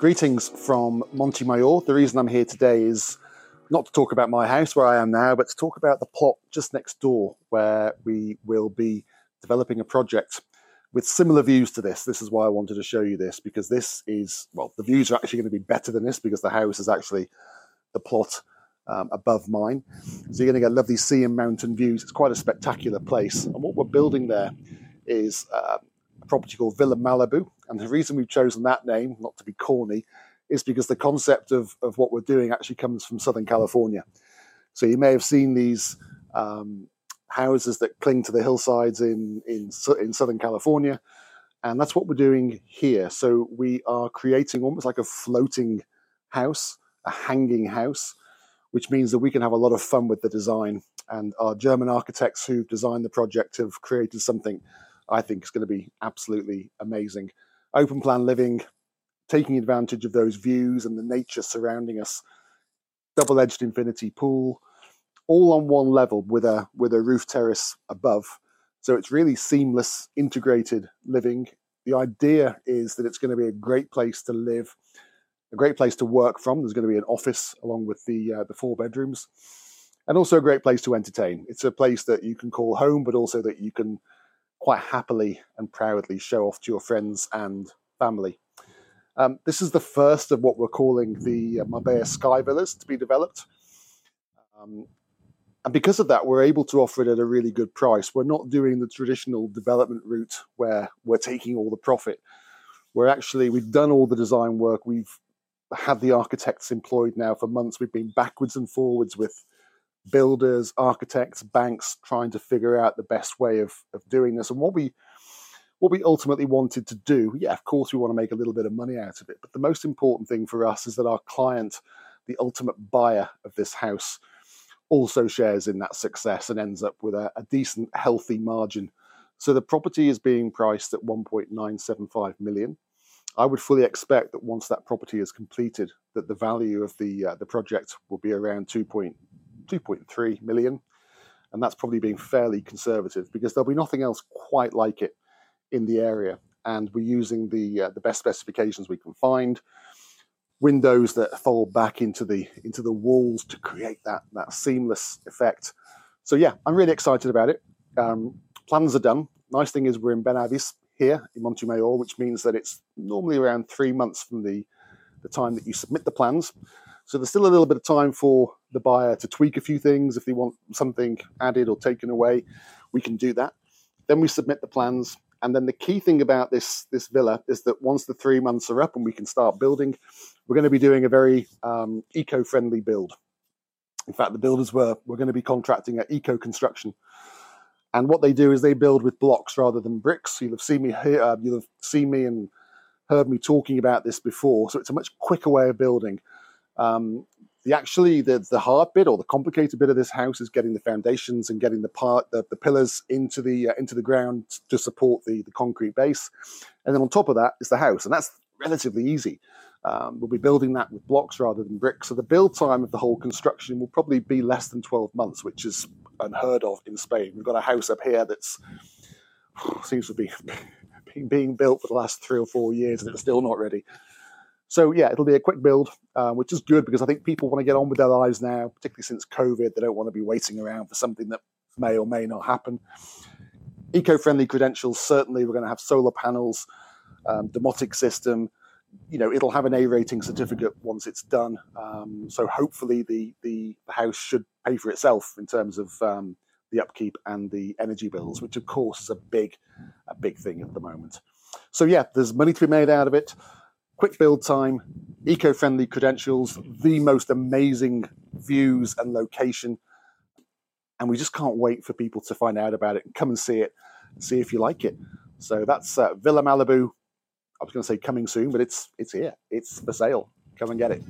Greetings from Montemayor. The reason I'm here today is not to talk about my house where I am now, but to talk about the plot just next door where we will be developing a project with similar views to this. This is why I wanted to show you this because this is, well, the views are actually going to be better than this because the house is actually the plot um, above mine. So you're going to get lovely sea and mountain views. It's quite a spectacular place. And what we're building there is uh, a property called Villa Malibu. And the reason we've chosen that name, not to be corny, is because the concept of, of what we're doing actually comes from Southern California. So you may have seen these um, houses that cling to the hillsides in, in, in Southern California. And that's what we're doing here. So we are creating almost like a floating house, a hanging house, which means that we can have a lot of fun with the design. And our German architects who've designed the project have created something I think is going to be absolutely amazing. Open plan living, taking advantage of those views and the nature surrounding us. Double edged infinity pool, all on one level with a with a roof terrace above. So it's really seamless, integrated living. The idea is that it's going to be a great place to live, a great place to work from. There's going to be an office along with the uh, the four bedrooms, and also a great place to entertain. It's a place that you can call home, but also that you can quite happily and proudly show off to your friends and family. Um, this is the first of what we're calling the uh, Marbella Sky Villas to be developed. Um, and because of that, we're able to offer it at a really good price. We're not doing the traditional development route where we're taking all the profit. We're actually, we've done all the design work. We've had the architects employed now for months. We've been backwards and forwards with builders, architects, banks trying to figure out the best way of, of doing this. And what we what we ultimately wanted to do, yeah, of course we want to make a little bit of money out of it. But the most important thing for us is that our client, the ultimate buyer of this house, also shares in that success and ends up with a, a decent, healthy margin. So the property is being priced at 1.975 million. I would fully expect that once that property is completed, that the value of the uh, the project will be around 2.2.3 million, and that's probably being fairly conservative because there'll be nothing else quite like it in the area, and we're using the uh, the best specifications we can find. Windows that fold back into the into the walls to create that that seamless effect. So yeah, I'm really excited about it. Um, plans are done. Nice thing is we're in Ben Benahavis here in Montemayor, which means that it's normally around three months from the the time that you submit the plans. So there's still a little bit of time for the buyer to tweak a few things. If they want something added or taken away, we can do that. Then we submit the plans. And then the key thing about this this villa is that once the three months are up and we can start building, we're going to be doing a very um, eco-friendly build. In fact, the builders were we're going to be contracting at Eco Construction, and what they do is they build with blocks rather than bricks. You'll have seen me here, uh, you'll have seen me and heard me talking about this before. So it's a much quicker way of building. Um, the actually the the hard bit or the complicated bit of this house is getting the foundations and getting the part the, the pillars into the uh, into the ground to support the the concrete base, and then on top of that is the house, and that's relatively easy. Um, we'll be building that with blocks rather than bricks, so the build time of the whole construction will probably be less than twelve months, which is unheard of in Spain. We've got a house up here that's seems to be being built for the last three or four years, and it's still not ready. So yeah, it'll be a quick build, uh, which is good because I think people want to get on with their lives now, particularly since COVID. They don't want to be waiting around for something that may or may not happen. Eco-friendly credentials. Certainly, we're going to have solar panels, um, domotic system. You know, it'll have an A rating certificate once it's done. Um, so hopefully, the, the, house should pay for itself in terms of um, the upkeep and the energy bills, which of course is a big a big thing at the moment. So yeah, there's money to be made out of it quick build time, eco friendly credentials, the most amazing views and location. And we just can't wait for people to find out about it and come and see it, see if you like it. So that's uh, Villa Malibu. I was going to say coming soon, but it's it's here. It's for sale. Come and get it.